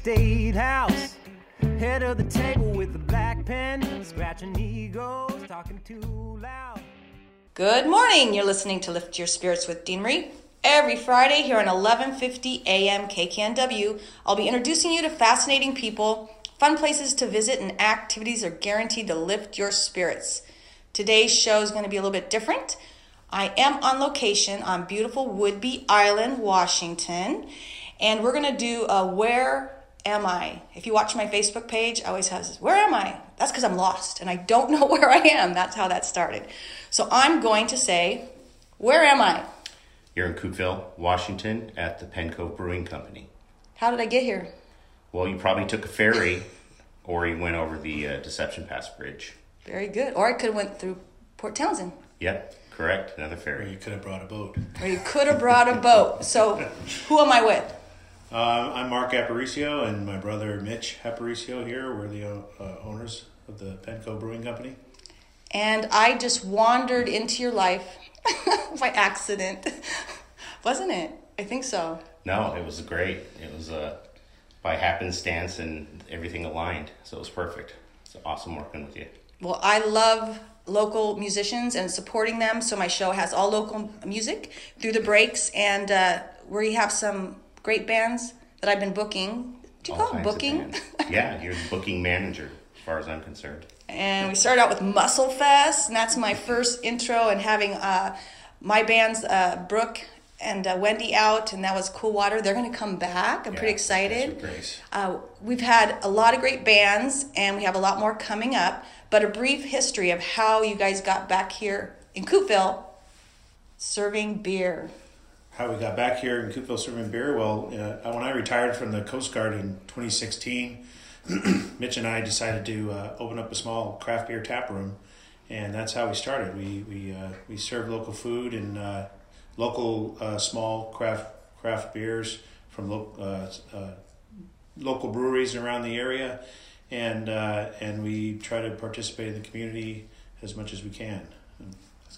state house. Head of the table with black pen, scratching egos, talking too loud. Good morning. You're listening to Lift Your Spirits with Dena Marie. Every Friday here on 11:50 a.m. KKNW, I'll be introducing you to fascinating people, fun places to visit, and activities are guaranteed to lift your spirits. Today's show is going to be a little bit different. I am on location on beautiful Whidbey Island, Washington, and we're going to do a Where Am I? If you watch my Facebook page, I always have this, Where am I? That's because I'm lost and I don't know where I am. That's how that started. So I'm going to say, Where am I? You're in Coupeville, Washington, at the Pen Cove Brewing Company. How did I get here? Well, you probably took a ferry, or you went over the uh, Deception Pass Bridge. Very good. Or I could have went through Port Townsend. Yep, correct. Another Or ferry. you could have brought a boat. Or you could have brought a boat. So who am I with? Uh, I'm Mark Aparicio and my brother Mitch Aparicio here. We're the uh, owners of the Pen Cove Brewing Company. And I just wandered into your life by accident. Wasn't it? I think so. No, it was great. It was uh, by happenstance and everything aligned, so it was perfect. It's awesome working with you. Well, I love local musicians and supporting them. So my show has all local music through the breaks, and uh, we have some great bands that I've been booking. Do you All call it booking? yeah, you're the booking manager, as far as I'm concerned. and we started out with Musselfest, and that's my first intro. And having uh, my bands, uh, Brooke and uh, Wendy, out, and that was Cool Water. They're going to come back. I'm pretty excited. Uh, we've had a lot of great bands, and we have a lot more coming up. But a brief history of how you guys got back here in Coupeville serving beer. How we got back here in Coupeville serving beer? Well, uh, when I retired from the Coast Guard in 2016, Mitch and I decided to uh, open up a small craft beer tap room, and that's how we started. We we uh, we serve local food and uh, local uh, small craft craft beers from lo- uh, local breweries around the area, and and we try to participate in the community as much as we can.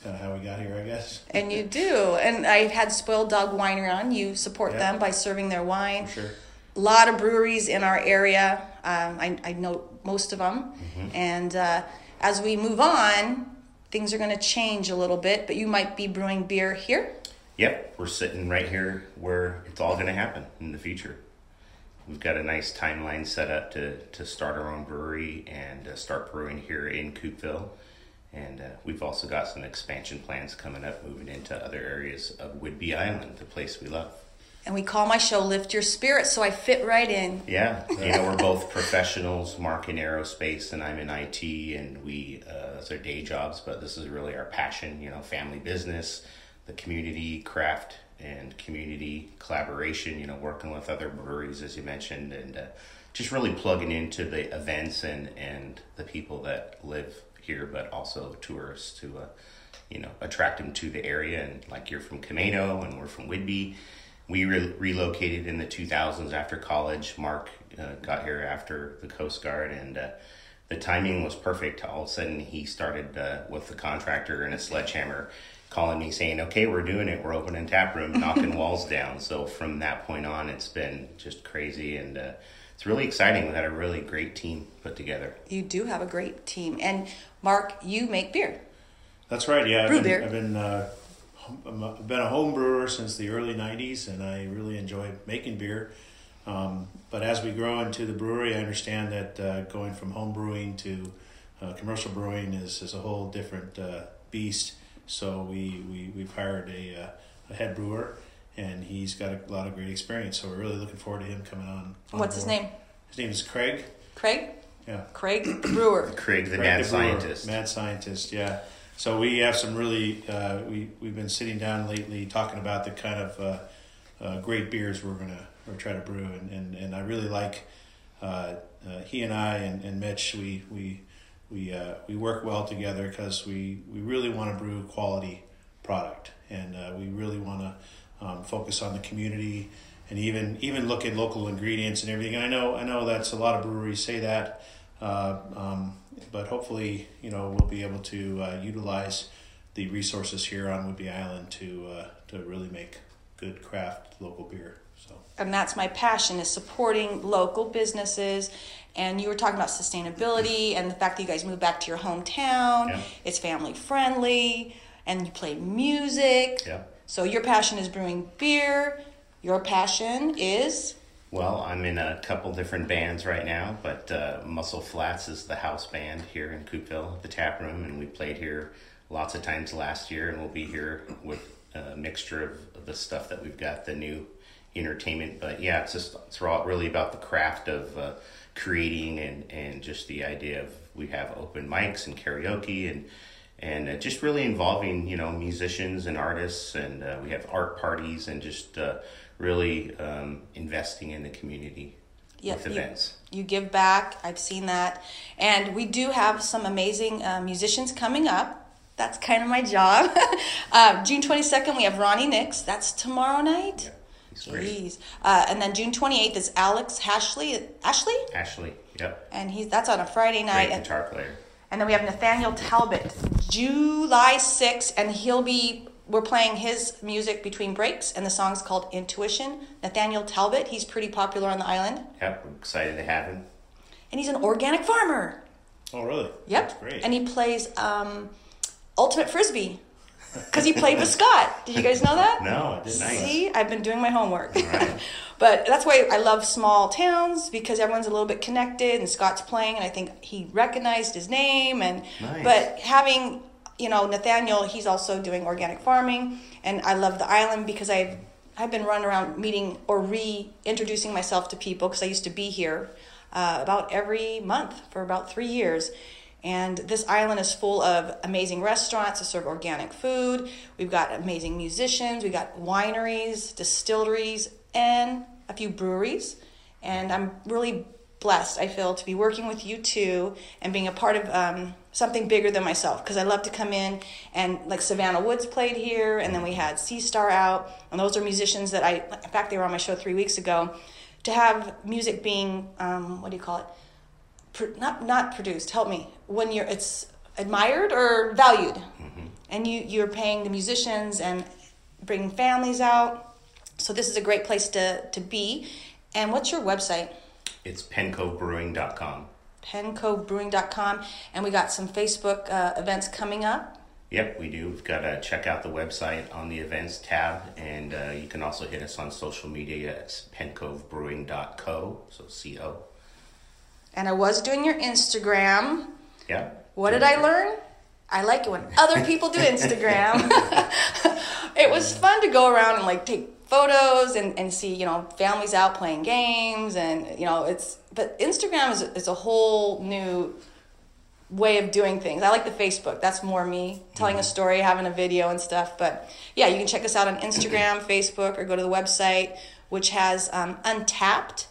Kind of how we got here, I guess. And you do. And I've had Spoiled Dog Winery on. You support Yeah. them by serving their wine. For sure. A lot of breweries in our area. Um, I, I know most of them. And uh, as we move on, things are going to change a little bit, but you might be brewing beer here. Yep, we're sitting right here where it's all going to happen in the future. We've got a nice timeline set up to, to start our own brewery and uh, start brewing here in Coupeville. And uh, we've also got some expansion plans coming up, moving into other areas of Whidbey Island, the place we love. And we call my show Lift Your Spirit, so I fit right in. Yeah, you know, we're both professionals, Mark in aerospace and I'm in IT, and we, uh, that's our day jobs, but this is really our passion, you know, family business, the community, craft, and community collaboration, you know, working with other breweries, as you mentioned, and uh, just really plugging into the events and, and the people that live here, but also tourists to, uh, you know, attract them to the area. And like you're from Camano and we're from Whidbey. We re- relocated in the 2000s after college. Mark uh, got here after the Coast Guard, and uh, the timing was perfect. All of a sudden, he started uh, with the contractor and a sledgehammer calling me saying, Okay, we're doing it. We're opening tap room, knocking walls down. So from that point on, it's been just crazy, and uh, it's really exciting. We had a really great team put together. You do have a great team. And Mark, you make beer. That's right. Yeah, Brew I've been, beer. I've been, uh, I've been a home brewer since the early '90s, and I really enjoy making beer. Um, but as we grow into the brewery, I understand that uh, going from home brewing to uh, commercial brewing is, is a whole different uh, beast. So we, we we've hired a, uh, a head brewer, and he's got a lot of great experience. So we're really looking forward to him coming on. on What's his name? His name is Craig. Craig? Yeah. Craig Brewer. Craig, the Craig mad the scientist. Mad scientist, yeah. So we have some really uh, we we've been sitting down lately talking about the kind of uh, uh, great beers we're gonna or try to brew, and and, and I really like uh, uh, he and I and, and Mitch we we we uh, we work well together because we we really want to brew quality product, and uh, we really want to um, focus on the community and even even look at local ingredients and everything. And I know I know that's a lot of breweries say that, uh, um, but hopefully you know we'll be able to uh, utilize the resources here on Whidbey Island to uh, to really make good craft local beer. So and that's my passion is supporting local businesses and you were talking about sustainability and the fact that you guys moved back to your hometown Yeah. it's family friendly and you play music Yeah. so your passion is brewing beer your passion is Well, I'm in a couple different bands right now, but uh, Muscle Flats is the house band here in Coupeville, the tap room, and we played here lots of times last year, and we'll be here with a mixture of, of the stuff that we've got, the new entertainment. But yeah, it's just it's all really about the craft of uh, creating and and just the idea of we have open mics and karaoke and. And uh, just really involving, you know, musicians and artists, and uh, we have art parties, and just uh, really um, investing in the community Yep, with events. You give back. I've seen that. And we do have some amazing uh, musicians coming up. That's kind of my job. uh, June 22nd, we have Ronnie Nix. That's tomorrow night. Great. Jeez. Uh, and then June 28th is Alex Ashley. Ashley? Ashley, yep, And he's that's on a Friday night. great guitar player. and then we have Nathaniel Talbot, July 6th, and he'll be. We're playing his music between breaks, and the song's called Intuition. Nathaniel Talbot, he's pretty popular on the island, Yep, we're excited to have him. and he's an organic farmer. oh really? Yep. That's great. And he plays um, ultimate frisbee because he played with Scott. Did you guys know that? No, it's nice. See, I've been doing my homework. right. but that's why I love small towns because everyone's a little bit connected, and Scott's playing, and I think he recognized his name. And Nice. but having you know Nathaniel, he's also doing organic farming, and I love the island because I've I've been running around meeting or reintroducing myself to people because I used to be here uh, about every month for about three years. And this island is full of amazing restaurants that serve organic food. We've got amazing musicians. We've got wineries, distilleries, and a few breweries. And I'm really blessed, I feel, to be working with you two and being a part of um, something bigger than myself. Because I love to come in and, like, Savannah Woods played here, and then we had Sea Star out. And those are musicians that I, in fact, they were on my show three weeks ago. To have music being, um, what do you call it? Pro- not not produced. Help me. When you're it's admired or valued, and you you're paying the musicians and bringing families out. So this is a great place to to be. And what's your website? It's pencovebrewing.com. Pencovebrewing.com. and we got some Facebook uh, events coming up. Yep, we do. We've got to check out the website on the events tab, and uh, you can also hit us on social media. at pencovebrewing.co, so C O. And I was doing your Instagram. Yeah. What did I learn? I like it when other people do Instagram. it was fun to go around and like take photos and, and see, you know, families out playing games and, you know, it's, but Instagram is, is a whole new way of doing things. I like the Facebook. That's more me telling a story, having a video and stuff. But yeah, you can check us out on Instagram, Facebook, or go to the website, which has um, Untappd.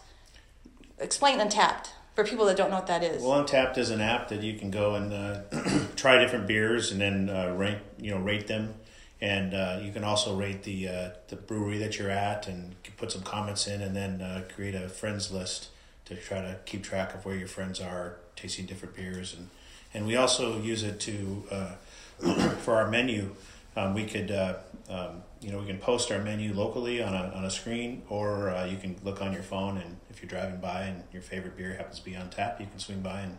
Explain Untappd for people that don't know what that is. Well, Untappd is an app that you can go and uh, try different beers and then uh, rank, you know, rate them, and uh, you can also rate the uh, the brewery that you're at and put some comments in, and then uh, create a friends list to try to keep track of where your friends are tasting different beers, and and we also use it to uh, for our menu. Um, we could. Uh, um, you know, we can post our menu locally on a, on a screen, or uh, you can look on your phone. And if you're driving by and your favorite beer happens to be on tap, you can swing by and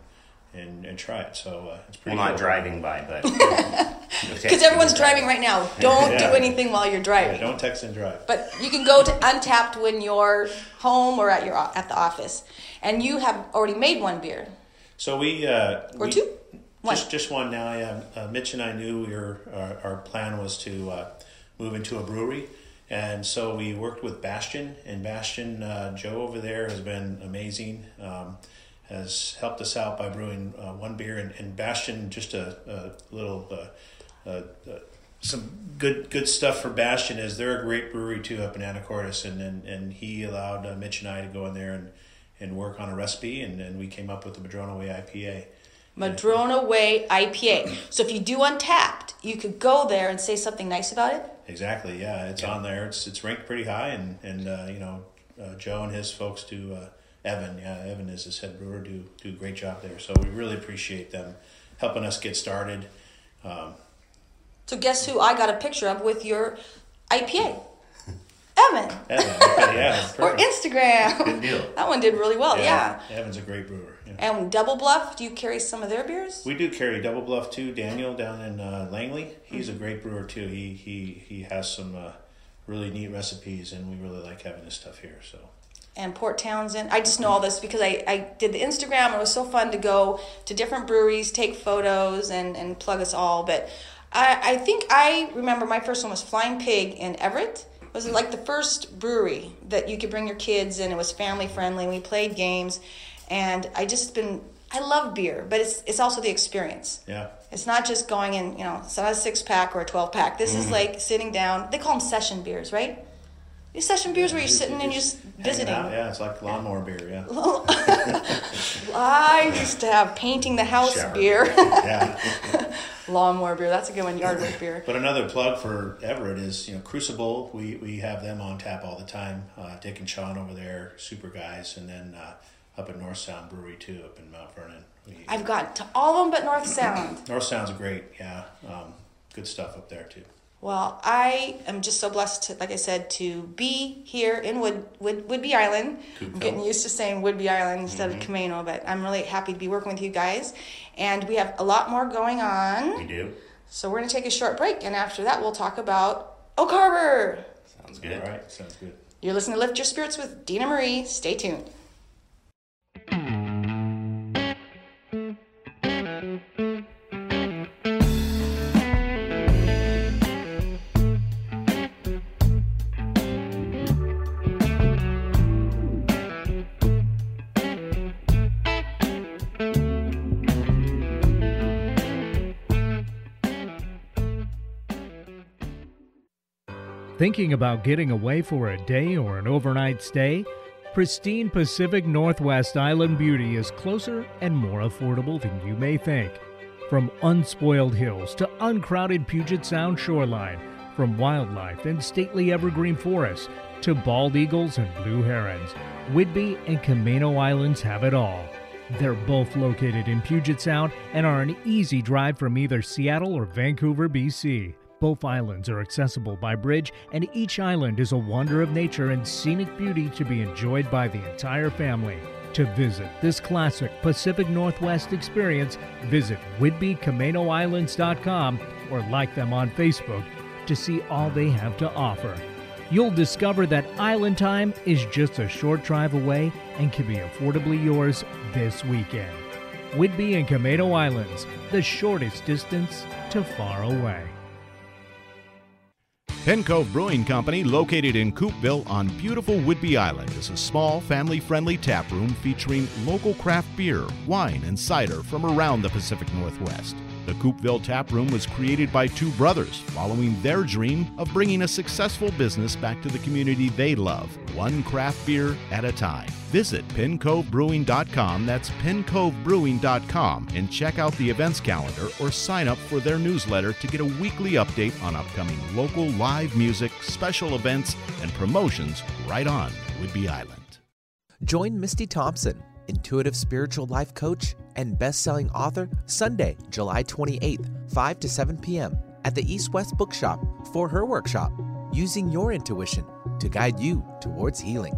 and, and try it. So uh, it's pretty. Well, not driving by, but. Because everyone's driving right now. Don't Yeah. do anything while you're Yeah, driving. don't text and drive. But you can go to Untappd when you're home or at your at the office, and you have already made one beer So we uh, or we- two. One. Just just one now. Yeah, uh, Mitch and I knew we were our, our plan was to uh, move into a brewery, and so we worked with Bastion. And Bastion uh, Joe over there has been amazing. Um, has helped us out by brewing uh, one beer, and, and Bastion just a, a little. Uh, uh, uh, some good good stuff for Bastion is they're a great brewery too up in Anacortes, and and, and he allowed uh, Mitch and I to go in there and, and work on a recipe, and, and we came up with the Madrona Way IPA. Madrona Way IPA. So if you do Untappd, you could go there and say something nice about it. Exactly, yeah, it's on there. It's it's ranked pretty high, and and uh, you know uh, Joe and his folks do. Uh, Evan, yeah, Evan is his head brewer. Do do a great job there. So we really appreciate them helping us get started. Um, So guess who I got a picture of with your IPA? Evan. Evan, okay, yeah, Or. Instagram. Good deal. that one did really well, yeah. Evan's a great brewer. Yeah. And Double Bluff, do you carry some of their beers? We do carry Double Bluff too. Daniel down in uh, Langley, he's a great brewer too. He he he has some uh, really neat recipes, and we really like having his stuff here. So and Port Townsend. I just know all this because I, I did the Instagram. It was so fun to go to different breweries, take photos, and, and plug us all. But I, I think I remember my first one was Flying Pig in Everett. It was like the first brewery that you could bring your kids and it was family friendly. We played games, and I just been I love beer, but it's it's also the experience. yeah, It's not just going in, you know, it's not a six pack or a 12 pack. This is mm-hmm. like sitting down. They call them session beers, right? These session beers where you're sitting and you're just visiting. out, yeah, it's like lawnmower beer. Yeah, I used to have painting the house Shower beer, yeah. lawnmower beer. That's a good one. Yard work beer. But another plug for Everett is you know Crucible. We we have them on tap all the time. Uh, Dick and Sean over there, super guys, and then uh, up at North Sound Brewery too, up in Mount Vernon. We, I've got to all of them but North Sound. North Sound's great. Yeah, um, good stuff up there too. Well, I am just so blessed, to, like I said, to be here in Wood, Wood Whidbey Island. I'm getting used to saying Whidbey Island instead of mm-hmm. Camano, but I'm really happy to be working with you guys. And we have a lot more going on. We do. So we're going to take a short break, and after that, we'll talk about Oak Harbor. Sounds good. All right, sounds good. You're listening to Lift Your Spirits with Dena Marie. Stay tuned. Thinking about getting away for a day or an overnight stay? Pristine Pacific Northwest Island Beauty is closer and more affordable than you may think. From unspoiled hills to uncrowded Puget Sound shoreline, from wildlife and stately evergreen forests to bald eagles and blue herons, Whidbey and Camano Islands have it all. They're both located in Puget Sound and are an easy drive from either Seattle or Vancouver, BC. Both islands are accessible by bridge, and each island is a wonder of nature and scenic beauty to be enjoyed by the entire family. To visit this classic Pacific Northwest experience, visit WhidbeyCamanoIslands.com or like them on Facebook to see all they have to offer. You'll discover that island time is just a short drive away and can be affordably yours this weekend. Whidbey and Camano Islands, the shortest distance to far away. Pen Cove Brewing Company, located in Coupeville on beautiful Whidbey Island, is a small, family friendly tap room featuring local craft beer, wine, and cider from around the Pacific Northwest. The Coupeville Tap Room was created by two brothers following their dream of bringing a successful business back to the community they love, one craft beer at a time. Visit pencovebrewing.com, that's pencovebrewing.com, and check out the events calendar or sign up for their newsletter to get a weekly update on upcoming local live music, special events, and promotions right on Whidbey Island. Join Misty Thompson, intuitive spiritual life coach and best-selling author, Sunday, July 28th, 5 to 7 p.m. at the East West Bookshop for her workshop, Using Your Intuition to Guide You Towards Healing.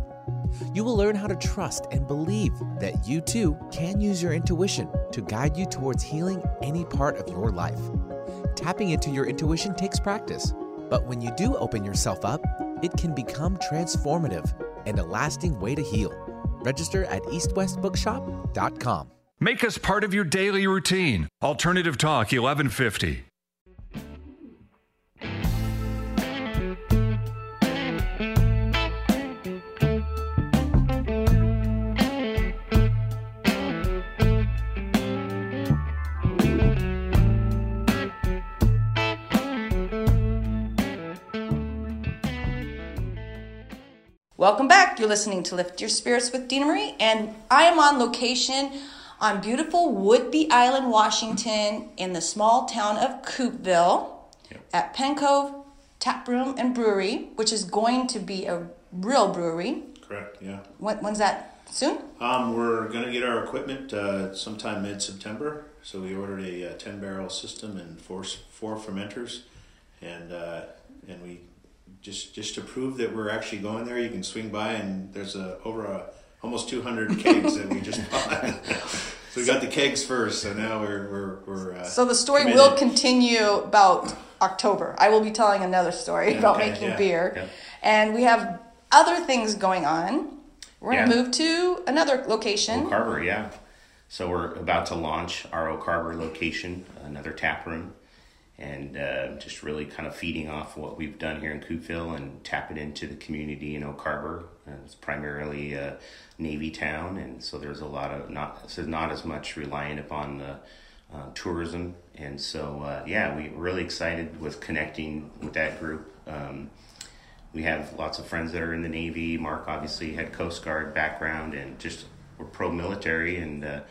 You will learn how to trust and believe that you too can use your intuition to guide you towards healing any part of your life. Tapping into your intuition takes practice, but when you do open yourself up, it can become transformative and a lasting way to heal. Register at eastwestbookshop.com. Make us part of your daily routine. Alternative Talk 1150. Welcome back. You're listening to Lift Your Spirits with Dena Marie, and I am on location on beautiful Whidbey Island, Washington, in the small town of Coupeville at Pen Cove Tap Room and Brewery, which is going to be a real brewery. Correct. Yeah. When, when's that? Soon? Um, we're gonna get our equipment uh, sometime mid September. So we ordered a, uh ten barrel system and four four fermenters, and uh, and we just just to prove that we're actually going there, you can swing by and there's a over a almost 200 kegs that we just bought. so we got the kegs first, so now we're we're, we're uh, So the story committed. will continue about October. I will be telling another story Yeah, about okay, making yeah, beer. yeah. And we have other things going on. We're going to Yeah. move to another location. Oak Harbor, yeah. So we're about to launch our Oak Harbor location, another tap room, and uh, just really kind of feeding off what we've done here in Coupeville and tap it into the community in Oak Harbor. Uh, it's primarily a Navy town, and so there's a lot of not so not as much reliant upon the uh, tourism, and so uh, yeah, we're really excited with connecting with that group. Um, we have lots of friends that are in the Navy. Mark obviously had Coast Guard background, and just we're pro military, and uh,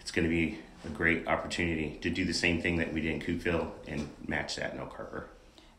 it's going to be a great opportunity to do the same thing that we did in Coupeville and match that in Oak Harbor.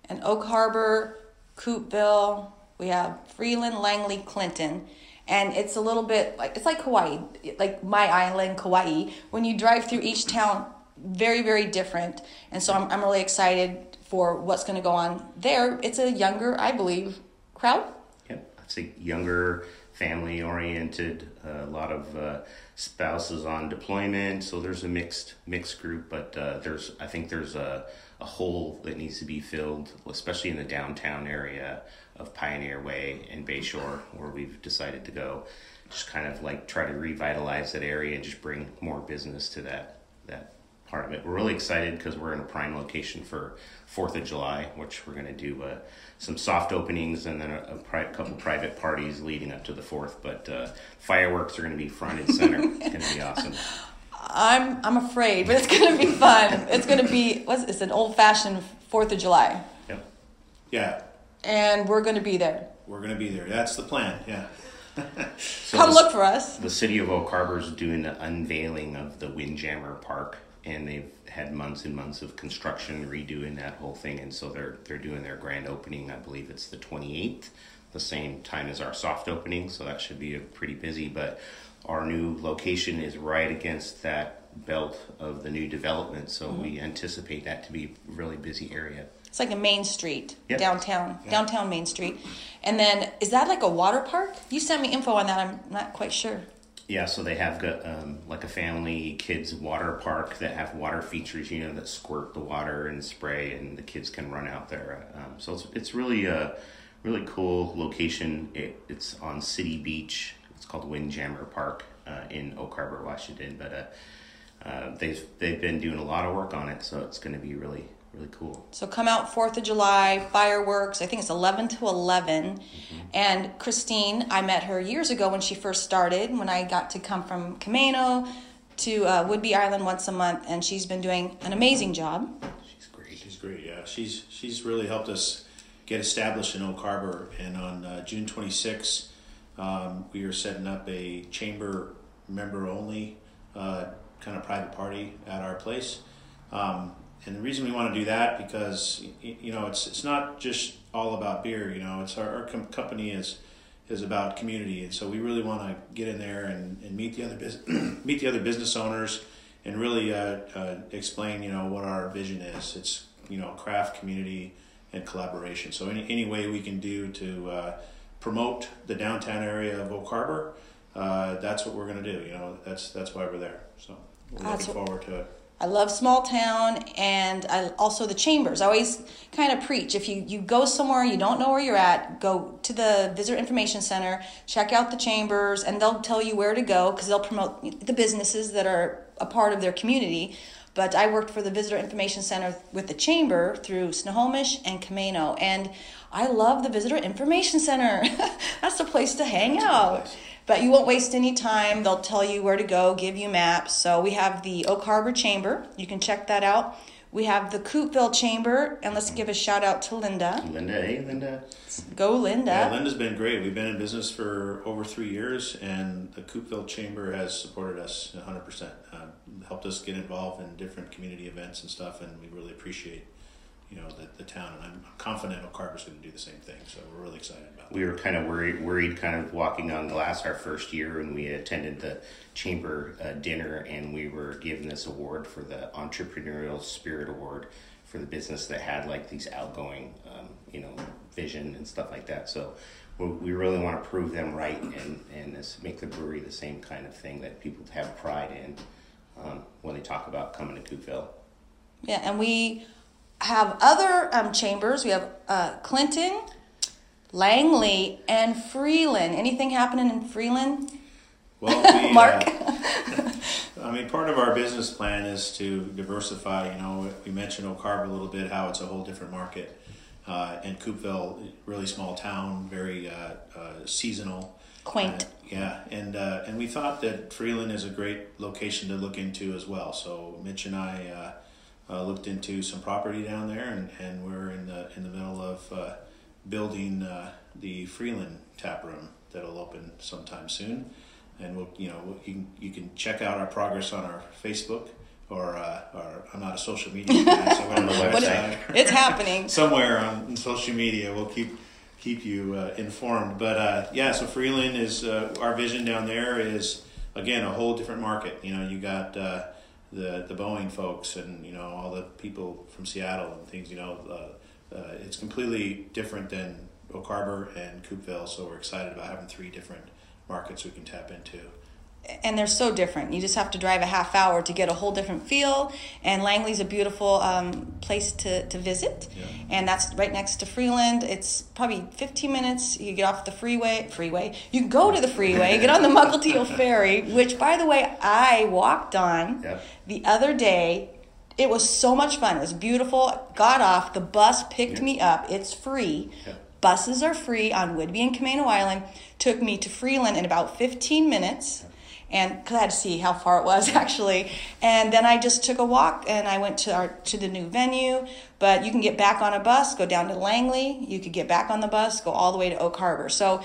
And Oak Harbor, Coupeville, we have Freeland, Langley, Clinton. And it's a little bit like it's like Hawaii, like my island, Kauai. When you drive through each town, very, very different. And so I'm, I'm really excited for what's going to go on there. It's a younger, I believe, crowd. Yep, it's a younger, family oriented. a lot of uh, spouses on deployment, so there's a mixed mixed group. But uh, there's I think there's a a hole that needs to be filled, especially in the downtown area of Pioneer Way and Bayshore, where we've decided to go. Just kind of like try to revitalize that area and just bring more business to that that part of it. We're really excited because we're in a prime location for Fourth of July, which we're going to do uh, some soft openings and then a, a pri- couple private parties leading up to the Fourth. But uh, fireworks are going to be front and center. it's going to be awesome. I'm I'm afraid, but it's gonna be fun. It's gonna be what's it's an old fashioned Fourth of July, Yep. Yeah, and we're gonna be there. we're gonna be there. That's the plan. Yeah. So Come the- look for us. The city of Oak Harbor is doing the unveiling of the Windjammer Park, and they've had months and months of construction redoing that whole thing, and so they're they're doing their grand opening. I believe it's the twenty eighth, the same time as our soft opening, so that should be a pretty busy. But our new location is right against that belt of the new development, so mm-hmm. we anticipate that to be a really busy area. It's like a Main Street Yep. downtown, downtown Main Street, and then is that like a water park? You sent me info on that. I'm not quite sure. Yeah, so they have got um, like a family kids water park that have water features, you know, that squirt the water and spray, and the kids can run out there. Um, so it's it's really a really cool location. It, it's on City Beach. It's called Windjammer Park uh, in Oak Harbor, Washington. But uh, uh, they've they've been doing a lot of work on it, so it's going to be really really cool. So come out Fourth of July fireworks. I think it's eleven to 11 And Christine, I met her years ago when she first started. When I got to come from Camano to uh, Whidbey Island once a month, and she's been doing an amazing job. She's great. She's great. Yeah, she's she's really helped us get established in Oak Harbor. And on uh, June 26th, um, we are setting up a chamber member only uh, kind of private party at our place. Um, and the reason we want to do that because you know it's it's not just all about beer. You know, it's our, our com- company is is about community, and so we really want to get in there and, and meet the other bus- meet the other business owners and really uh, uh, explain you know what our vision is. It's you know craft community and collaboration. So any any way we can do to uh, promote the downtown area of Oak Harbor, uh, that's what we're going to do. You know that's that's why we're there. So we're looking forward to it. I love small town and I also the chambers. I always kind of preach if you, you go somewhere you don't know where you're at, go to the visitor information center, check out the chambers, and they'll tell you where to go because they'll promote the businesses that are a part of their community. But I worked for the visitor information center with the chamber through Snohomish and Camano, and I love the visitor information center. That's the place to hang out. But you won't waste any time. They'll tell you where to go, give you maps. So we have the Oak Harbor Chamber. You can check that out. We have the Coupeville Chamber, and let's give a shout out to Linda. Linda, hey Linda. Go, Linda. Yeah, Linda's been great. We've been in business for over three years, and the Coupeville Chamber has supported us 100%. Uh, helped us get involved in different community events and stuff, and we really appreciate, you know the, the town. And I'm confident Oak Harbor's going to do the same thing. So we're really excited about. We were kind of worried, worried, kind of walking on glass our first year, and we attended the chamber uh, dinner, and we were given this award for the entrepreneurial spirit award for the business that had like these outgoing, um, you know, vision and stuff like that. So we, really want to prove them right and and make the brewery the same kind of thing that people have pride in um, when they talk about coming to Coupeville. Yeah, and we have other um, chambers. We have uh, Clinton, Langley, and Freeland. Anything happening in Freeland? Well, we, Mark? Uh, I mean, part of our business plan is to diversify. You know, we mentioned Oak Harbor a little bit, how it's a whole different market. Uh, and Coupeville, really small town, very uh, uh, seasonal. Quaint. Uh, yeah, and uh, and we thought that Freeland is a great location to look into as well. So Mitch and I uh, uh, looked into some property down there, and, and we're in the in the middle of uh, building uh, the Freeland tap room that'll open sometime soon. And we'll you know you can you can check out our progress on our Facebook or uh, or I'm not a social media guy, so on the website it's happening. somewhere on social media. We'll keep keep you uh, informed. But uh, yeah, so Freeland is uh, our vision down there is again a whole different market. You know, you got uh, the the Boeing folks and you know all the people from Seattle and things. You know, uh, it's completely different than Oak Harbor and Coupeville. So we're excited about having three different markets we can tap into. and they're so different. You just have to drive a half hour to get a whole different feel. And Langley's a beautiful um, place to, to visit, Yeah. and that's right next to Freeland. It's probably 15 minutes. You get off the freeway. Freeway. You go to the freeway. get on the Mukilteo ferry, which, by the way, I walked on Yep. the other day. It was so much fun. It was beautiful. Got off. The bus picked me up. It's free. Yep. Buses are free on Whidbey and Camano Island. Took me to Freeland in about 15 minutes. And because I had to see how far it was actually, and then I just took a walk and I went to our to the new venue. But you can get back on a bus, go down to Langley. You could get back on the bus, go all the way to Oak Harbor. So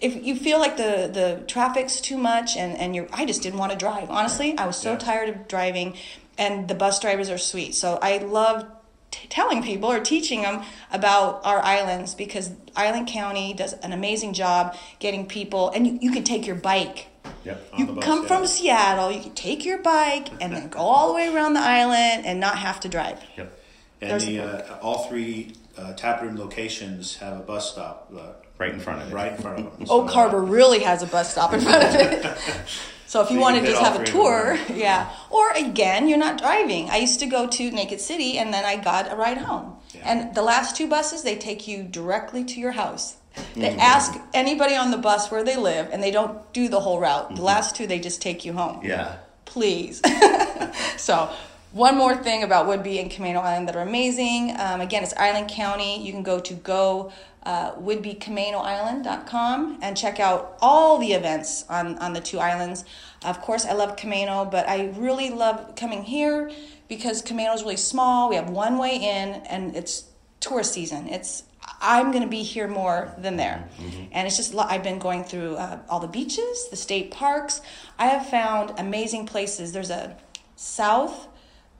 if you feel like the the traffic's too much and and you're, I just didn't want to drive. Honestly, I was so Yeah. tired of driving, and the bus drivers are sweet. So I love t- telling people or teaching them about our islands because Island County does an amazing job getting people, and you, you can take your bike. Yep. On You the can bus, come yeah. from Seattle, you can take your bike and then go all the way around the island and not have to drive. Yep. And There's- the uh, all three uh, taproom locations have a bus stop uh, Right in front of it. right in front of them. Oak So, Harbor really has a bus stop in front of it. So if you want to just have a tour, yeah. Or again, you're not driving. I used to go to Naked City and then I got a ride home. Yeah. And the last two buses, they take you directly to your house. They Mm-hmm. ask anybody on the bus where they live and they don't do the whole route. The last two, they just take you home. Mm-hmm. Yeah. Please. so, one more thing about Whidbey and Camano Island that are amazing. Um, again, it's Island County. You can go to go uh, whidbeycamanoisland.com and check out all the events on, on the two islands. Of course, I love Camano, but I really love coming here because Camano is really small. We have one way in, and it's tourist season. It's I'm going to be here more than there. And it's just, I've been going through uh, all the beaches, the state parks. I have found amazing places. There's a South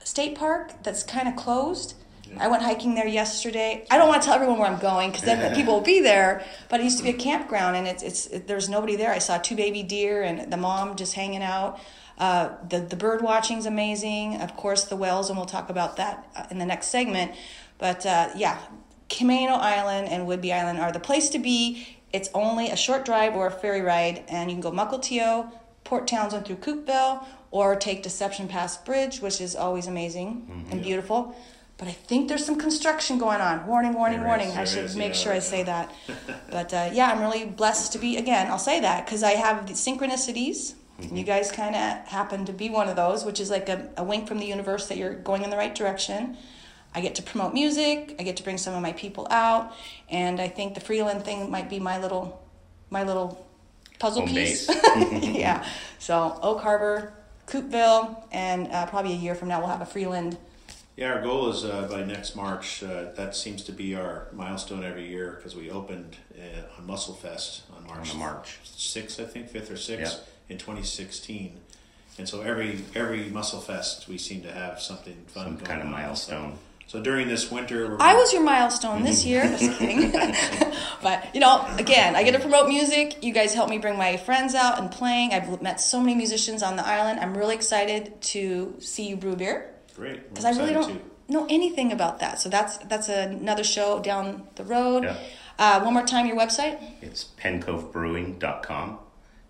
State Park that's kind of closed. I went hiking there yesterday. I don't want to tell everyone where I'm going because then people will be there. But it used to be a campground, and it's it's it, there's nobody there. I saw two baby deer and the mom just hanging out. Uh, the the bird watching is amazing. Of course, the whales, and we'll talk about that uh, in the next segment. But uh, yeah, Camano Island and Whidbey Island are the place to be. It's only a short drive or a ferry ride, and you can go Mukilteo, Port Townsend through Coupeville, or take Deception Pass Bridge, which is always amazing and beautiful. But I think there's some construction going on. Warning, warning, There warning. is, I should is, make yeah, sure I say that. but uh, yeah, I'm really blessed to be, again, I'll say that because I have the synchronicities. You guys kind of happen to be one of those, which is like a, a wink from the universe that you're going in the right direction. I get to promote music. I get to bring some of my people out, and I think the Freeland thing might be my little, my little puzzle Home piece. yeah. So Oak Harbor, Coupeville, and uh, probably a year from now we'll have a Freeland. Yeah, our goal is uh, by next March. Uh, that seems to be our milestone every year because we opened uh, on Musselfest on March On March. sixth, I think, fifth or sixth Yeah. in 2016. And so every every Musselfest, we seem to have something fun. Some going kind of on. milestone. So during this winter, we're I was your milestone this year. Just kidding. but you know, again, I get to promote music. You guys help me bring my friends out and playing. I've met so many musicians on the island. I'm really excited to see you brew beer great because I really don't know anything about that. So that's that's another show down the road. Yeah. Uh, one more time, your website. It's pencovebrewing.com,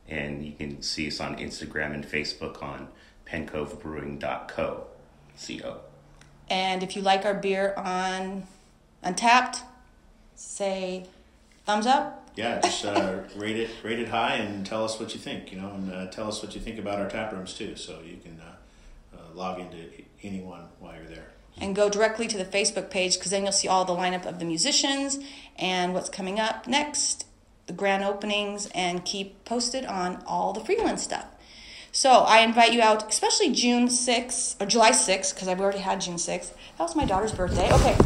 and you can see us on Instagram and Facebook on pencovebrewing.co. C-O. And if you like our beer on Untappd, say thumbs up. Yeah, just uh, rate it rate it high and tell us what you think. You know, and uh, tell us what you think about our tap rooms too. So you can uh, uh, log into anyone while you're there. And go directly to the Facebook page because then you'll see all the lineup of the musicians and what's coming up next, the grand openings, and keep posted on all the Freeland stuff. So I invite you out, especially June 6th or July 6th, because I've already had June 6th. That was my daughter's birthday. Okay.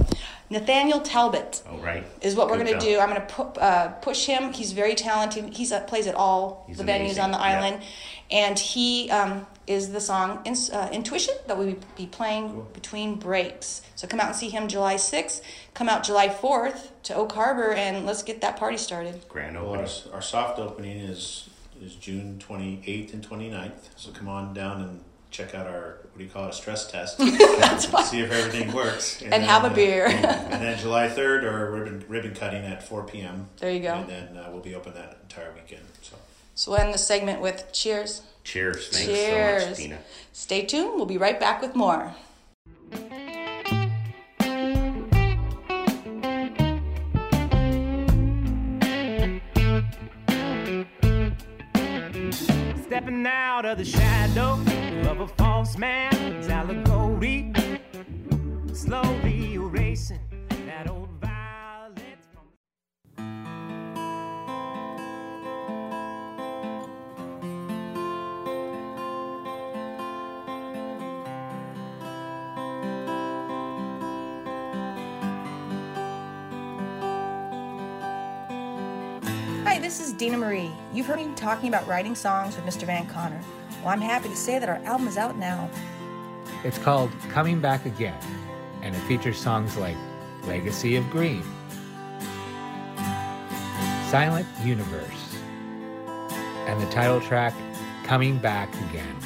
Nathaniel Talbot Oh, right. is what we're going to do. I'm going to pu- uh, push him. He's very talented. He uh, plays at all He's the venues on the Yeah. island, and he um, is the song in, uh, "Intuition" that we will be playing between breaks. So come out and see him July 6th. Come out July 4th to Oak Harbor, and let's get that party started. Grand Well, our, opening. our soft opening is is June 28th and 29th. So come on down and check out our what do you call it a stress test. See if everything works. And have a beer. and then July 3rd or ribbon ribbon cutting at 4 p.m. There you go. And then uh, we'll be open that entire weekend. So So we'll end the segment with cheers. Cheers. Thanks so much, Tina. Stay tuned. We'll be right back with more. Stepping out of the shadow of a false man's allegory. Slowly erasing this is Dena Marie. You've heard me talking about writing songs with Mr. Van Connor. Well, I'm happy to say that our album is out now. It's called Coming Back Again, and it features songs like Legacy of Green, Silent Universe, and the title track Coming Back Again.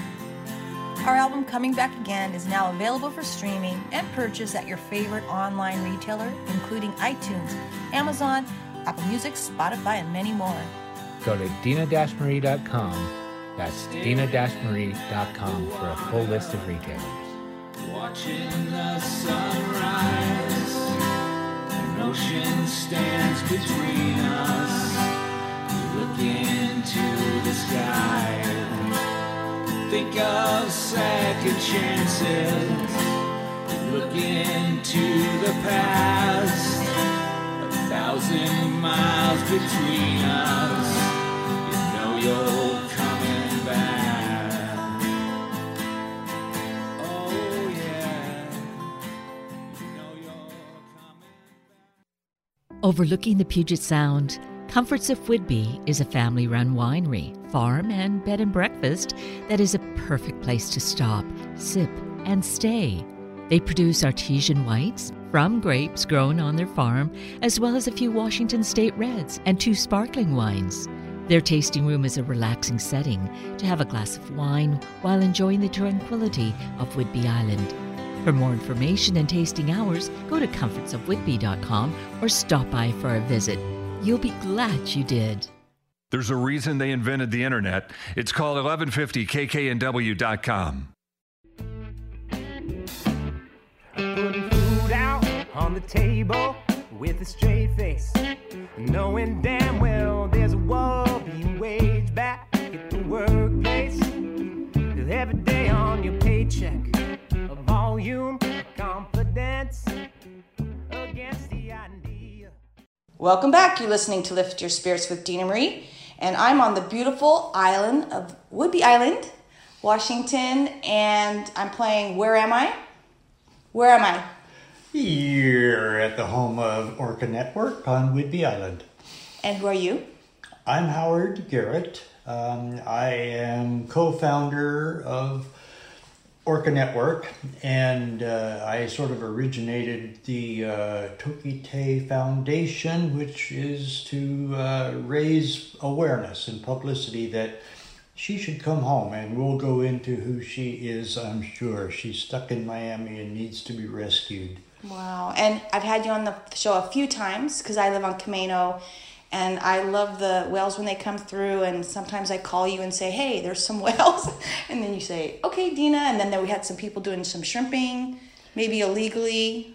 Our album Coming Back Again is now available for streaming and purchase at your favorite online retailer, including iTunes, Amazon, Apple Music, Spotify, and many more. Go to dina-marie.com. That's dina-marie.com for a full list of retailers. Watching the sunrise, an ocean stands between us. Look into the sky, think of second chances. Look into the past, a thousand miles between us. You know you're coming back. Oh yeah. You know you're coming Overlooking the Puget Sound, Comforts of Whidbey is a family run winery, farm, and bed and breakfast that is a perfect place to stop, sip, and stay. They produce artesian whites from grapes grown on their farm, as well as a few Washington State Reds and two sparkling wines. Their tasting room is a relaxing setting to have a glass of wine while enjoying the tranquility of Whidbey Island. For more information and tasting hours, go to comfortsofwhidbey.com or stop by for a visit. You'll be glad you did. There's a reason they invented the internet. It's called 1150kknw.com. table with a straight face. Knowing damn well there's a war being waged back at the workplace. Every day on your paycheck, a volume of confidence against the idea. Welcome back. You're listening to Lift Your Spirits with Dena Marie, and I'm on the beautiful island of Whidbey Island, Washington, and I'm playing Where Am I? Where am I? You're at the home of Orca Network on Whidbey Island. And who are you? I'm Howard Garrett. Um, I am co founder of Orca Network, and uh, I sort of originated the uh, Tokitae Foundation, which is to uh, raise awareness and publicity that she should come home, and we'll go into who she is, I'm sure. She's stuck in Miami and needs to be rescued. Wow. And I've had you on the show a few times because I live on Camano and I love the whales when they come through. And sometimes I call you and say, hey, there's some whales. And then you say, okay, Dena. And then we had some people doing some shrimping, maybe illegally.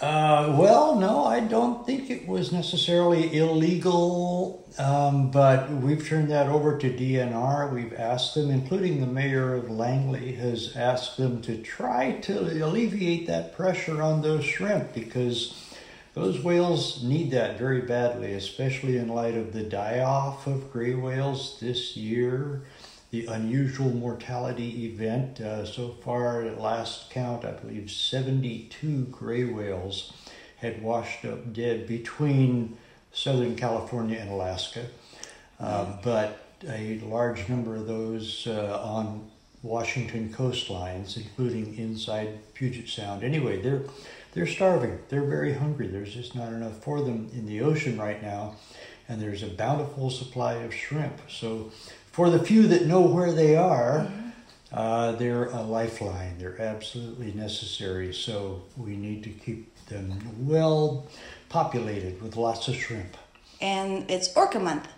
Uh, well, no, I don't think it was necessarily illegal, um, but we've turned that over to DNR. We've asked them, including the mayor of Langley, has asked them to try to alleviate that pressure on those shrimp because those whales need that very badly, especially in light of the die off of gray whales this year the unusual mortality event. Uh, so far, last count, I believe 72 gray whales had washed up dead between Southern California and Alaska. Uh, but a large number of those uh, on Washington coastlines, including inside Puget Sound. Anyway, they're they're starving. They're very hungry. There's just not enough for them in the ocean right now, and there's a bountiful supply of shrimp. So for the few that know where they are, uh, they're a lifeline. They're absolutely necessary. So we need to keep them well populated with lots of shrimp. And it's Orca Month.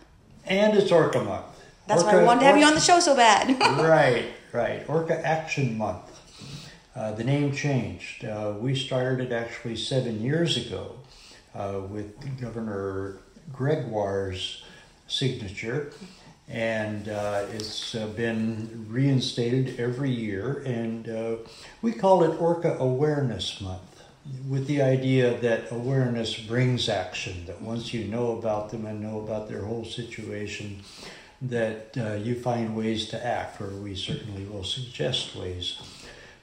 And it's Orca Month. That's why I wanted to have you on the show so bad. right, right. Orca Action Month. Uh, the name changed. Uh, we started it actually seven years ago uh, with Governor Gregoire's signature and uh, it's uh, been reinstated every year. And uh, we call it Orca Awareness Month, with the idea that awareness brings action. That once you know about them and know about their whole situation, that uh, you find ways to act, or we certainly will suggest ways.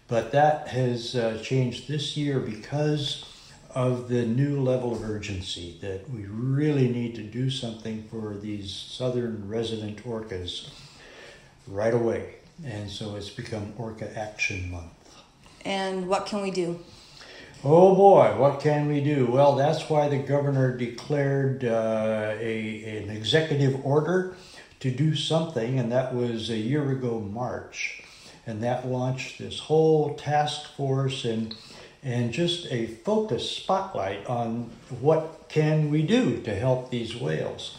But that has uh, changed this year because of the new level of urgency that we really need to do something for these southern resident orcas right away. And so it's become Orca Action Month. And what can we do? Oh boy, what can we do? Well, that's why the governor declared uh, a, an executive order to do something, and that was a year ago, March. And that launched this whole task force and and just a focused spotlight on what can we do to help these whales.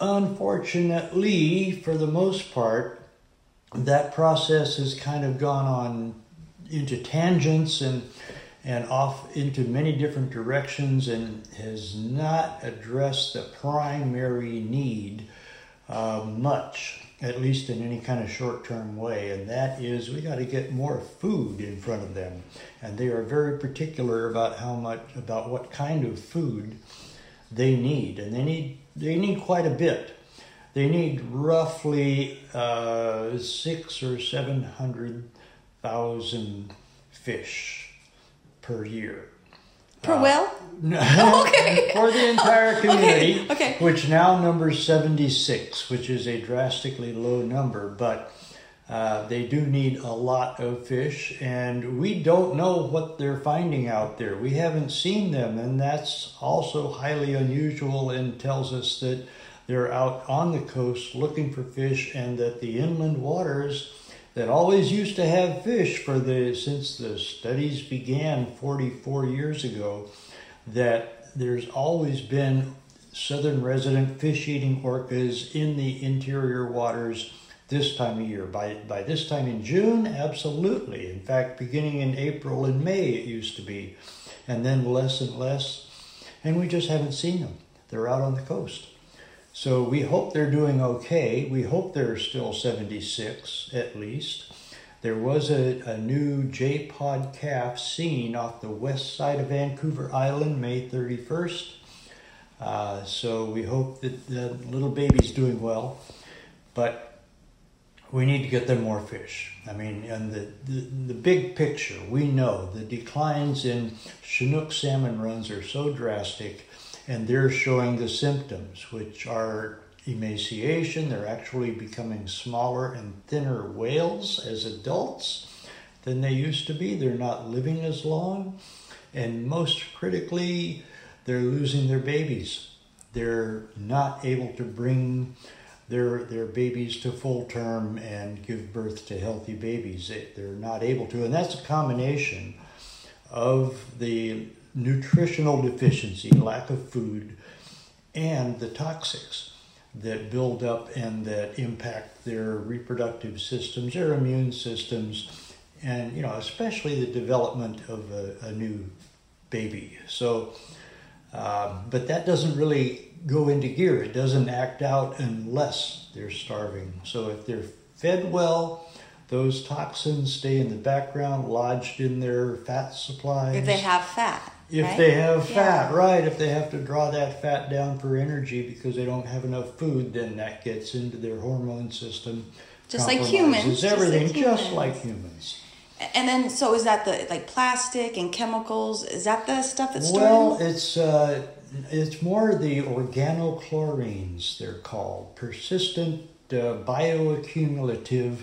Unfortunately, for the most part, that process has kind of gone on into tangents and and off into many different directions and has not addressed the primary need uh, much at least in any kind of short term way, and that is we got to get more food in front of them. And they are very particular about how much, about what kind of food they need, and they need they need quite a bit. They need roughly uh, six or seven hundred thousand fish per year. Per whale? okay. for the entire community, Okay, okay. which now numbers 76, which is a drastically low number, but uh, they do need a lot of fish, and we don't know what they're finding out there. We haven't seen them, and that's also highly unusual and tells us that they're out on the coast looking for fish, and that the inland waters that always used to have fish for the since the studies began 44 years ago that there's always been southern resident fish eating orcas in the interior waters this time of year. By, by this time in June, absolutely. In fact, beginning in April and May, it used to be, and then less and less. And we just haven't seen them. They're out on the coast. So we hope they're doing okay. We hope they're still 76 at least. There was a, a new J pod calf seen off the west side of Vancouver Island May 31st. Uh, so we hope that the little baby's doing well. But we need to get them more fish. I mean, and the, the, the big picture, we know the declines in Chinook salmon runs are so drastic and they're showing the symptoms, which are emaciation. They're actually becoming smaller and thinner whales as adults. than they used to be. They're not living as long. And most critically, they're losing their babies. They're not able to bring their, their babies to full term and give birth to healthy babies. They, they're not able to. And that's a combination of the nutritional deficiency, lack of food, and the toxics that build up and that impact their reproductive systems, their immune systems, and you know especially the development of a, a new baby. So, um, but that doesn't really go into gear. It doesn't act out unless they're starving. So if they're fed well, those toxins stay in the background, lodged in their fat supplies. If they have fat. If right? they have Yeah. fat, right, if they have to draw that fat down for energy because they don't have enough food, then that gets into their hormone system. Just like humans, just like Everything, just humans. like humans. And then, so is that the like plastic and chemicals? Is that the stuff that's stored? Well, it's uh, it's more the organochlorines. They're called persistent uh, bioaccumulative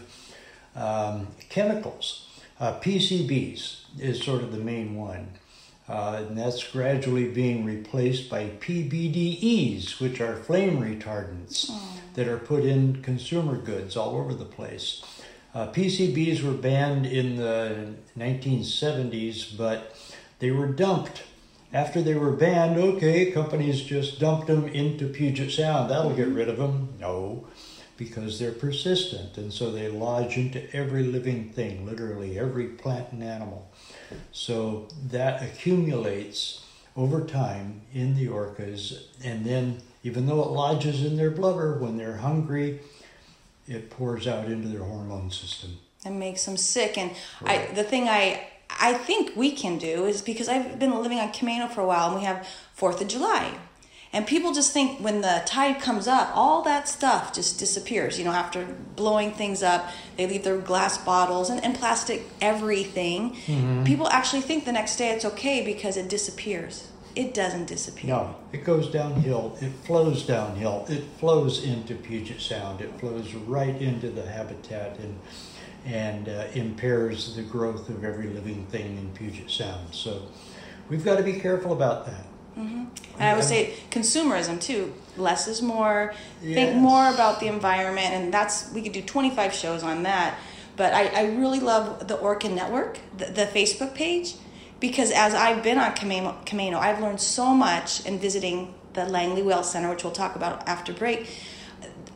um, chemicals. Uh, PCBs is sort of the main one. Uh, and that's gradually being replaced by PBDEs, which are flame retardants that are put in consumer goods all over the place. Uh, PCBs were banned in the 1970s, but they were dumped. After they were banned, okay, companies just dumped them into Puget Sound. That'll get rid of them. No, because they're persistent, and so they lodge into every living thing, literally every plant and animal. So that accumulates over time in the orcas, and then even though it lodges in their blubber when they're hungry, it pours out into their hormone system. and makes them sick. And I, the thing I, I think we can do is because I've been living on Camano for a while, and we have Fourth of July, and people just think when the tide comes up, all that stuff just disappears. You know, after blowing things up, they leave their glass bottles and, and plastic everything. Mhm. People actually think the next day it's okay because it disappears. It doesn't disappear. No, it goes downhill. It flows downhill. It flows into Puget Sound. It flows right into the habitat and and uh, impairs the growth of every living thing in Puget Sound. So we've got to be careful about that. Hmm And I would say consumerism too. Less is more. Yes. Think more about the environment, and that's we could do twenty five shows on that. But I, I really love the Orca Network, the, the Facebook page, because as I've been on Camano, Camano, I've learned so much in visiting the Langley Whale Center, which we'll talk about after break.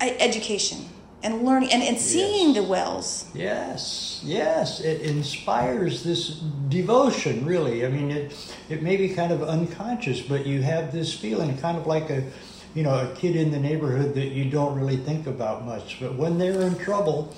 I, education and learning and, and seeing the wells. Yes, yes, it inspires this devotion. Really, I mean, it it may be kind of unconscious, but you have this feeling, kind of like a, you know, a kid in the neighborhood that you don't really think about much, but when they're in trouble,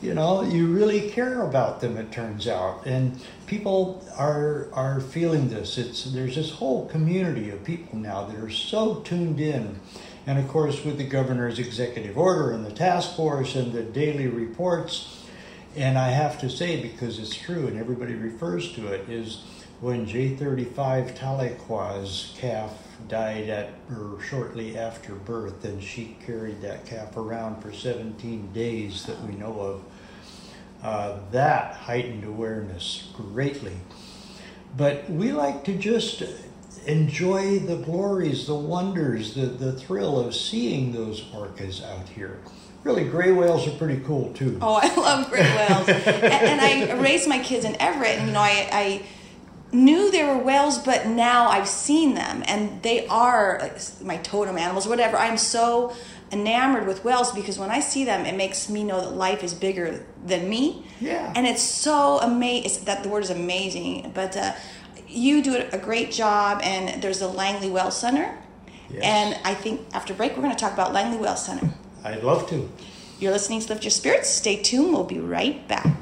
you know, you really care about them. It turns out, and people are are feeling this. It's there's this whole community of people now that are so tuned in. And of course, with the governor's executive order and the task force and the daily reports, and I have to say, because it's true and everybody refers to it, is when J35 Tahlequah's calf died at or shortly after birth, and she carried that calf around for 17 days that we know of. Uh, that heightened awareness greatly. But we like to just enjoy the glories, the wonders, the, the thrill of seeing those orcas out here. Really, gray whales are pretty cool too. Oh, I love gray whales. and, and I raised my kids in Everett, and you know, I, I knew there were whales, but now I've seen them, and they are like my totem animals, whatever. I'm so enamored with whales because when I see them, it makes me know that life is bigger than me. Yeah. And it's so amazing. That the word is amazing, but uh, you do a great job, and there's the Langley Whale Center. Yes. And I think after break, we're going to talk about Langley Whale Center. I'd love to. You're listening to Lift Your Spirits. Stay tuned. We'll be right back.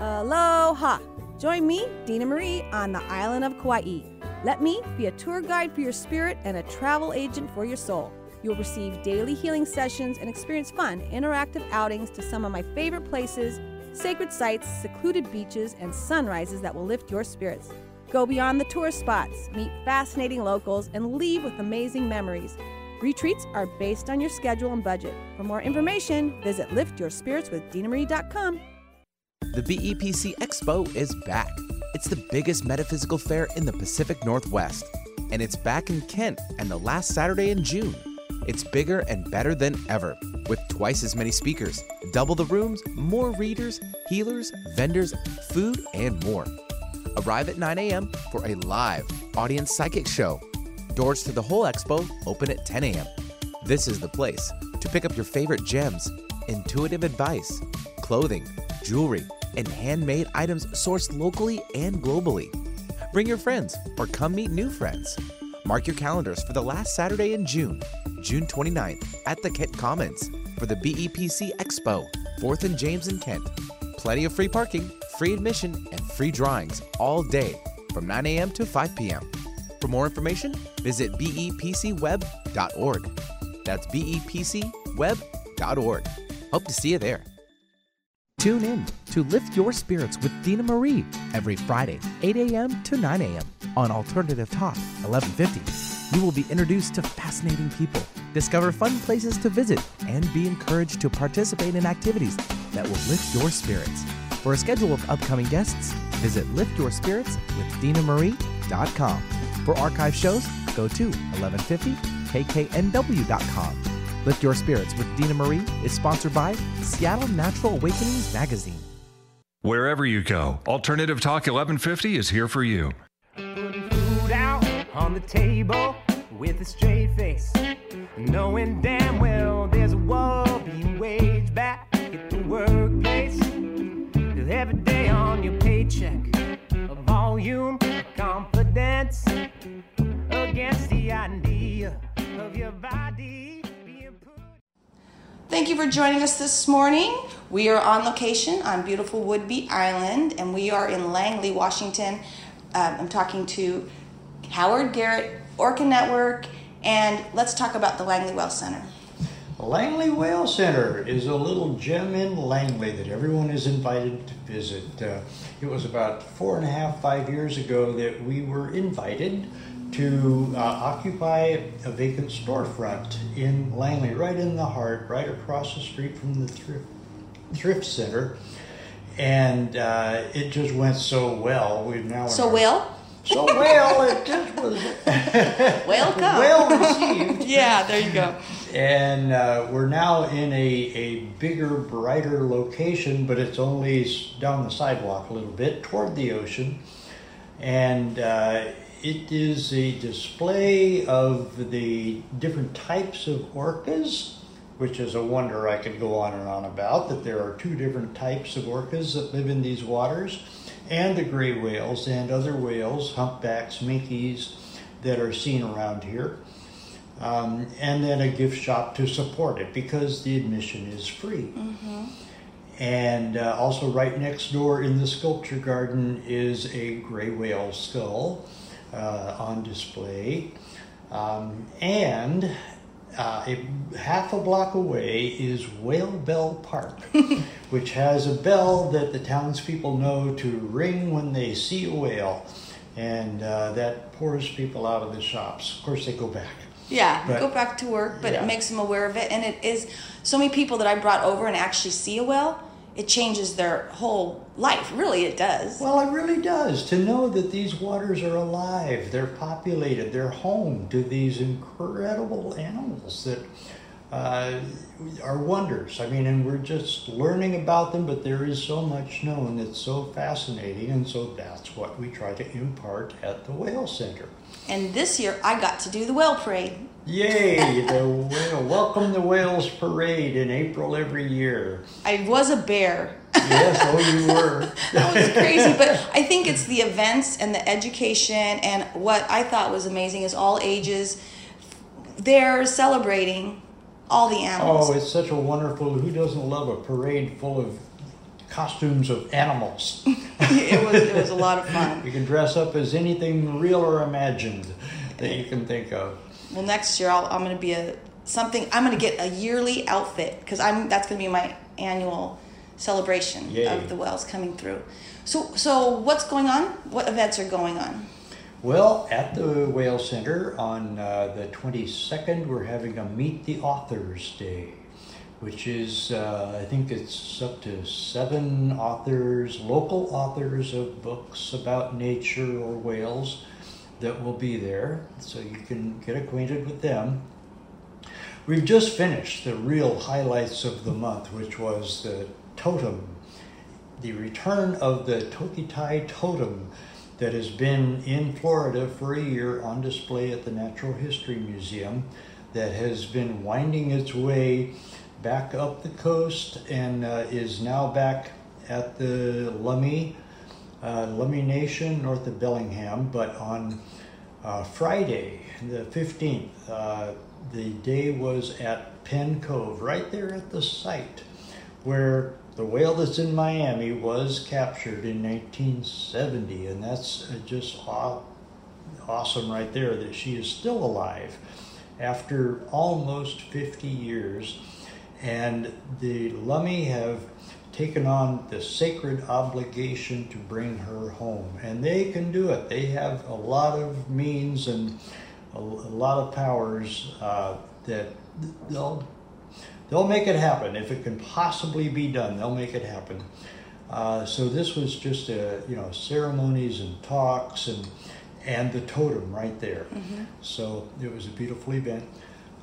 Aloha! Join me, Dena Marie, on the island of Kauai. Let me be a tour guide for your spirit and a travel agent for your soul. You'll receive daily healing sessions and experience fun, interactive outings to some of my favorite places, sacred sites, secluded beaches, and sunrises that will lift your spirits. Go beyond the tourist spots, meet fascinating locals, and leave with amazing memories. Retreats are based on your schedule and budget. For more information, visit liftyourspiritswithdenamarie.com. The BEPC Expo is back. It's the biggest metaphysical fair in the Pacific Northwest, and it's back in Kent and the last Saturday in June. It's bigger and better than ever, with twice as many speakers, double the rooms, more readers, healers, vendors, food, and more. Arrive at 9 a.m. for a live audience psychic show. Doors to the whole expo open at 10 a.m. This is the place to pick up your favorite gems, intuitive advice, clothing, jewelry, and handmade items sourced locally and globally. Bring your friends or come meet new friends. Mark your calendars for the last Saturday in June, June 29th, at the Kent Commons for the BEPC Expo, 4th and James in Kent. Plenty of free parking, free admission, and free drawings all day from 9 a.m. to 5 p.m. For more information, visit bepcweb.org. That's bepcweb.org. Hope to see you there. Tune in to Lift Your Spirits with Dena Marie every Friday, 8 a.m. to 9 a.m. on Alternative Talk 1150. You will be introduced to fascinating people, discover fun places to visit, and be encouraged to participate in activities that will lift your spirits. For a schedule of upcoming guests, visit liftyourspiritswithdenamarie.com. For archive shows, go to 1150kknw.com. Lift Your Spirits with Dena Marie is sponsored by Seattle Natural Awakenings Magazine. Wherever you go, Alternative Talk 1150 is here for you. Putting Food out on the table with a straight face, knowing damn well there's a war being waged back at the workplace. Every day on your paycheck, a volume of confidence Thank you for joining us this morning. We are on location on beautiful Whidbey Island, and we are in Langley, Washington. Um, I'm talking to Howard Garrett, Orca Network, and let's talk about the Langley Whale Center. Langley Whale Center is a little gem in Langley that everyone is invited to visit. Uh, it was about four and a half, five years ago that we were invited to uh, occupy a vacant storefront in Langley, right in the heart, right across the street from the thrift, thrift center. And uh, it just went so well. We've now So our- well? so well. It just was Welcome. well received. yeah, there you go. And uh, we're now in a, a bigger, brighter location, but it's only down the sidewalk a little bit toward the ocean. And uh, it is a display of the different types of orcas, which is a wonder I could go on and on about. That there are two different types of orcas that live in these waters, and the gray whales and other whales, humpbacks, minkies, that are seen around here um, and then a gift shop to support it because the admission is free. And uh, also, right next door in the sculpture garden is a gray whale skull uh, on display. Um, and uh, a half a block away is Whale Bell Park, which has a bell that the townspeople know to ring when they see a whale, and uh, that pours people out of the shops. Of course, they go back. Yeah, But- go back to work, but Yeah. it makes them aware of it. And it is so many people that I brought over and actually see a whale, it changes their whole life. Really, it does. Well, it really does. To know that these waters are alive, they're populated, they're home to these incredible animals that uh, are wonders. I mean, and we're just learning about them, but there is so much known that's so fascinating, and so that's what we try to impart at the Whale Center. And this year, I got to do the whale parade. Yay! The whale, welcome the Whales Parade in April every year. I was a bear. Yes, oh, you were. That was crazy, but I think it's the events and the education and what I thought was amazing is all ages. They're celebrating all the animals. Oh, it's such a wonderful. Who doesn't love a parade full of costumes of animals? it was it was a lot of fun. You can dress up as anything real or imagined that you can think of. Well, next year I'll, I'm going to be a something. I'm going to get a yearly outfit because I'm that's going to be my annual celebration Yay. of the whales coming through. So so what's going on? What events are going on? Well, at the Whale Center on uh, the 22nd, we're having a Meet the Authors Day, which is, uh, I think it's up to seven authors, local authors of books about nature or whales that will be there, so you can get acquainted with them. We've just finished the real highlights of the month, which was the totem, the return of the Tokitae totem that has been in Florida for a year on display at the Natural History Museum, that has been winding its way back up the coast and uh, is now back at the Lummi, uh, Lummi Nation north of Bellingham. But on uh, Friday, the 15th, uh, the day was at Pen Cove, right there at the site where the whale that's in Miami was captured in 1970, and that's uh, just aw- awesome right there that she is still alive after almost 50 years. And the Lummi have taken on the sacred obligation to bring her home, and they can do it. They have a lot of means and a, a lot of powers uh, that they'll they'll make it happen if it can possibly be done. They'll make it happen. Uh, so this was just a you know ceremonies and talks and and the totem right there. So it was a beautiful event.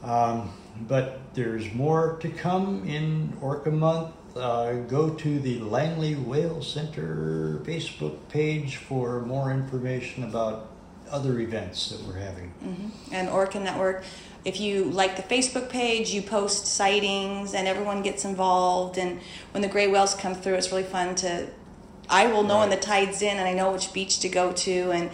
Um, but there's more to come in Orca Month. Uh, go to the Langley Whale Center Facebook page for more information about other events that we're having. and Orca Network. If you like the Facebook page, you post sightings and everyone gets involved. And when the gray whales come through, it's really fun to. I will know when the tide's in and I know which beach to go to. And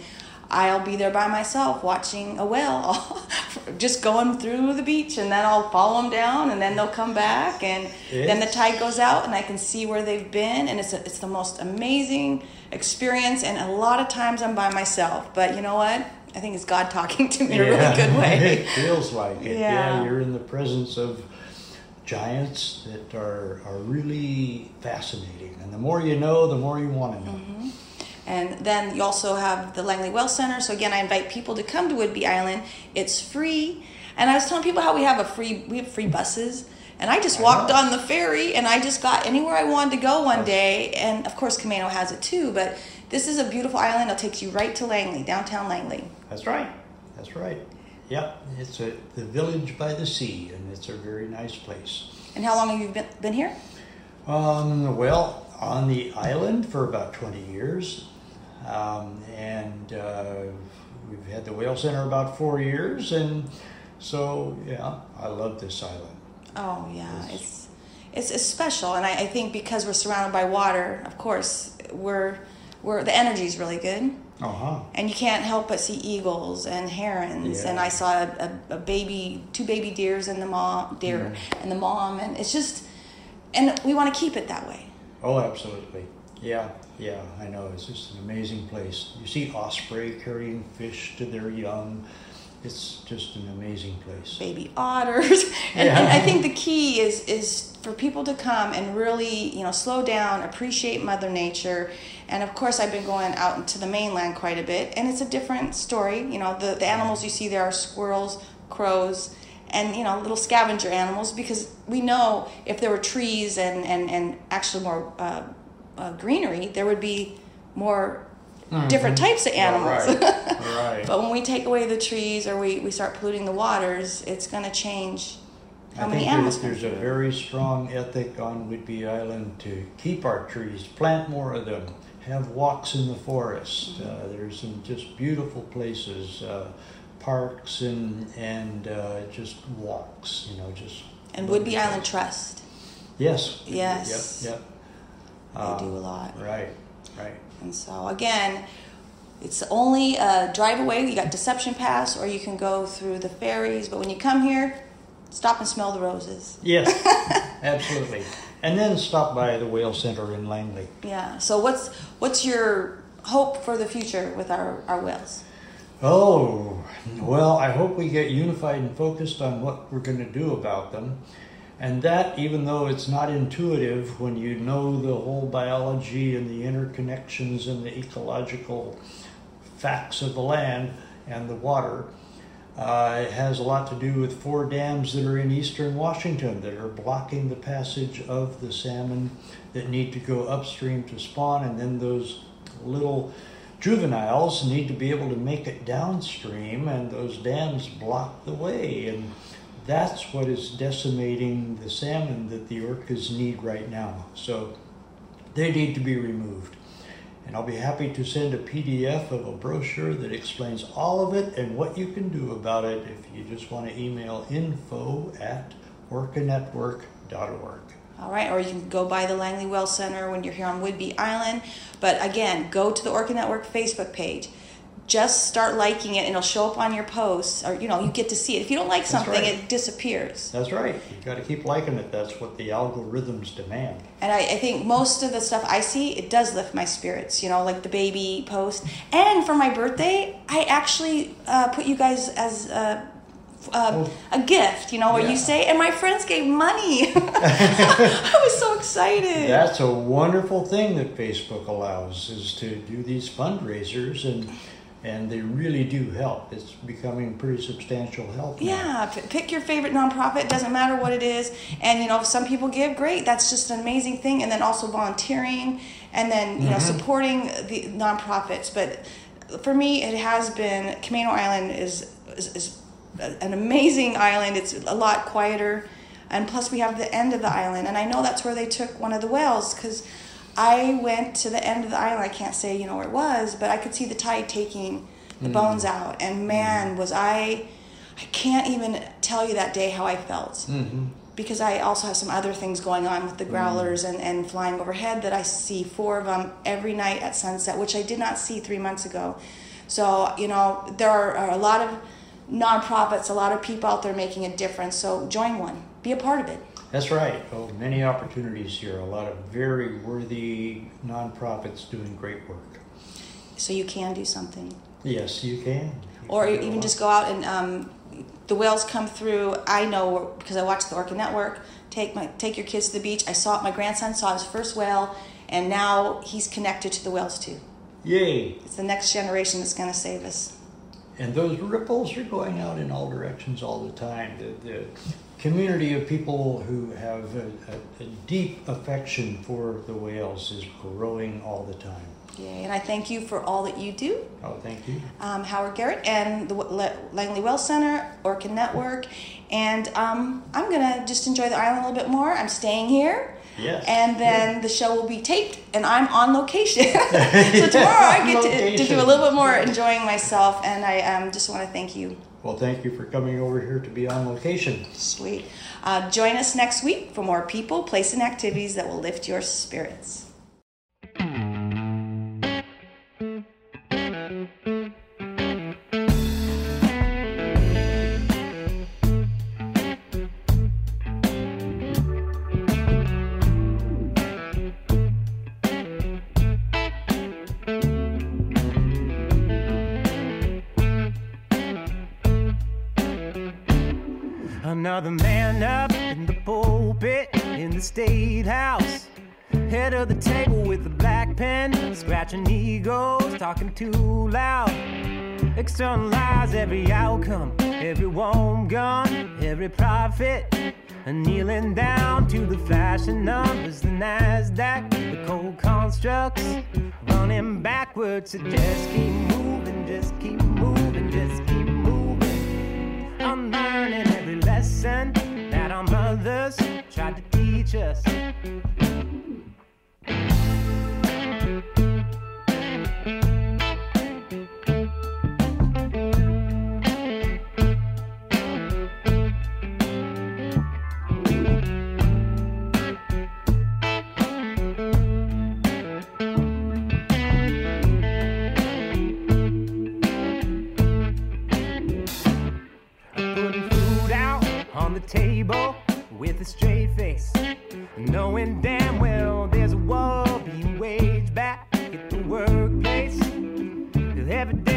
I'll be there by myself watching a whale, just going through the beach. And then I'll follow them down and then they'll come back. And then the tide goes out and I can see where they've been. And it's, a, it's the most amazing experience. And a lot of times I'm by myself. But you know what? I think it's God talking to me in a really good way. it feels like it. Yeah. Yeah. you're in the presence of giants that are are really fascinating. And the more you know, the more you want to know. Mm-hmm. And then you also have the Langley Whale Center. So again, I invite people to come to Whidbey Island. It's free. And I was telling people how we have a free we have free buses. And I just walked on the ferry and I just got anywhere I wanted to go one day. And of course Camano has it too, but this is a beautiful island. It takes you right to Langley, downtown Langley. That's right. That's right. Yep, it's a the village by the sea, and it's a very nice place. And how long have you been, been here? Um, well, on the island for about 20 years. Um, and uh, we've had the Whale Center about four years. And so, yeah, I love this island. Oh yeah, it's it's, it's special, and I, I think because we're surrounded by water, of course, we're we're the energy is really good, Uh huh. and you can't help but see eagles and herons, and I saw a, a, a baby, two baby deers and the mom deer Mm. and the mom, and it's just, and we want to keep it that way. Oh, absolutely. Yeah, yeah, I know. It's just an amazing place. You see osprey carrying fish to their young. it's just an amazing place. baby otters. and, Yeah. and I think the key is is for people to come and really, you know, slow down, appreciate Mother Nature. And of course, I've been going out into the mainland quite a bit, and it's a different story. You know, the, the animals you see there are squirrels, crows, and you know, little scavenger animals. Because we know if there were trees and and and actually more uh, uh, greenery, there would be more different Mhm. types of animals. Right. right. But when we take away the trees or we, we start polluting the waters, it's going to change how I many think animals. there's, there's a very strong ethic on Whidbey Island to keep our trees, plant more of them, have walks in the forest. Mm-hmm. Uh, there's some just beautiful places, uh, parks and and uh, just walks. You know, just And Whidbey Island Trust. Yes. Yes. Yep. Yep. They do ah, a lot. Right. Right. And so, again, it's only a drive away. You got Deception Pass, or you can go through the ferries. But when you come here, stop and smell the roses. Yes. absolutely. And then stop by the Whale Center in Langley. Yeah. So, what's what's your hope for the future with our, our whales? Oh, well, I hope we get unified and focused on what we're going to do about them. And that, even though it's not intuitive, when you know the whole biology and the interconnections and the ecological facts of the land and the water, uh, it has a lot to do with four dams that are in eastern Washington that are blocking the passage of the salmon that need to go upstream to spawn, and then those little juveniles need to be able to make it downstream, and those dams block the way. And that's what is decimating the salmon that the orcas need right now. So they need to be removed. And I'll be happy to send a PDF of a brochure that explains all of it and what you can do about it if you just want to email info at orcanetwork.org. All right, or you can go by the Langley Whale Center when you're here on Whidbey Island. But again, go to the Orca Network Facebook page. Just start liking it, and it'll show up on your posts, or you know, you get to see it. If you don't like something, right. it disappears. That's right. You've got to keep liking it. That's what the algorithms demand. And I, I think most of the stuff I see, it does lift my spirits. You know, like the baby post. And for my birthday, I actually uh, put you guys as a, uh, a gift. You know, where Yeah. you say, and my friends gave money. I was so excited. That's a wonderful thing that Facebook allows is to do these fundraisers and and they really do help. It's becoming pretty substantial help. now. Yeah, p- pick your favorite nonprofit. Doesn't matter what it is. And you know, if some people give, great. That's just an amazing thing. And then also volunteering, and then you know, Mhm. supporting the nonprofits. But for me, it has been Camano Island is is, is an amazing island. It's a lot quieter, and plus we have the end of the island, and I know that's where they took one of the whales because. I went to the end of the island. I can't say you know where it was, but I could see the tide taking the Mm. bones out. And man, was I I can't even tell you that day how I felt Mm-hmm. because I also have some other things going on with the growlers and, and flying overhead that I see four of them every night at sunset, which I did not see three months ago. So, you know, there are, are a lot of nonprofits, a lot of people out there making a difference. So join one, be a part of it. That's right. Oh, many opportunities here. A lot of very worthy nonprofits doing great work. So you can do something. Yes, you can. You or can even just go out and um, the whales come through. I know because I watch the Orca Network. Take my take your kids to the beach. I saw it. My grandson saw his first whale, and now he's connected to the whales too. Yay! It's the next generation that's going to save us. And those ripples are going out in all directions all the time. The, the community of people who have a, a, a deep affection for the whales is growing all the time. Yay! And I thank you for all that you do. Oh, thank you. um, Howard Garrett and the Le- Langley Whale Center, Orca Network. And um, I'm going to just enjoy the island a little bit more. I'm staying here. Yes. And then the show will be taped, and I'm on location. so tomorrow I get to, to do a little bit more enjoying myself, and I um, just want to thank you. Well, thank you for coming over here to be on location. Sweet. Uh, join us next week for more people, place, and activities that will lift your spirits. The table with a black pen, scratching egos, talking too loud. Externalize every outcome, every warm gun, every profit. And kneeling down to the flashing numbers, the NASDAQ, the cold constructs. Running backwards to just keep moving, just keep moving, just keep moving. I'm learning every lesson that our mothers tried to teach us. Table with a straight face, knowing damn well there's a war being waged back at the workplace. Every day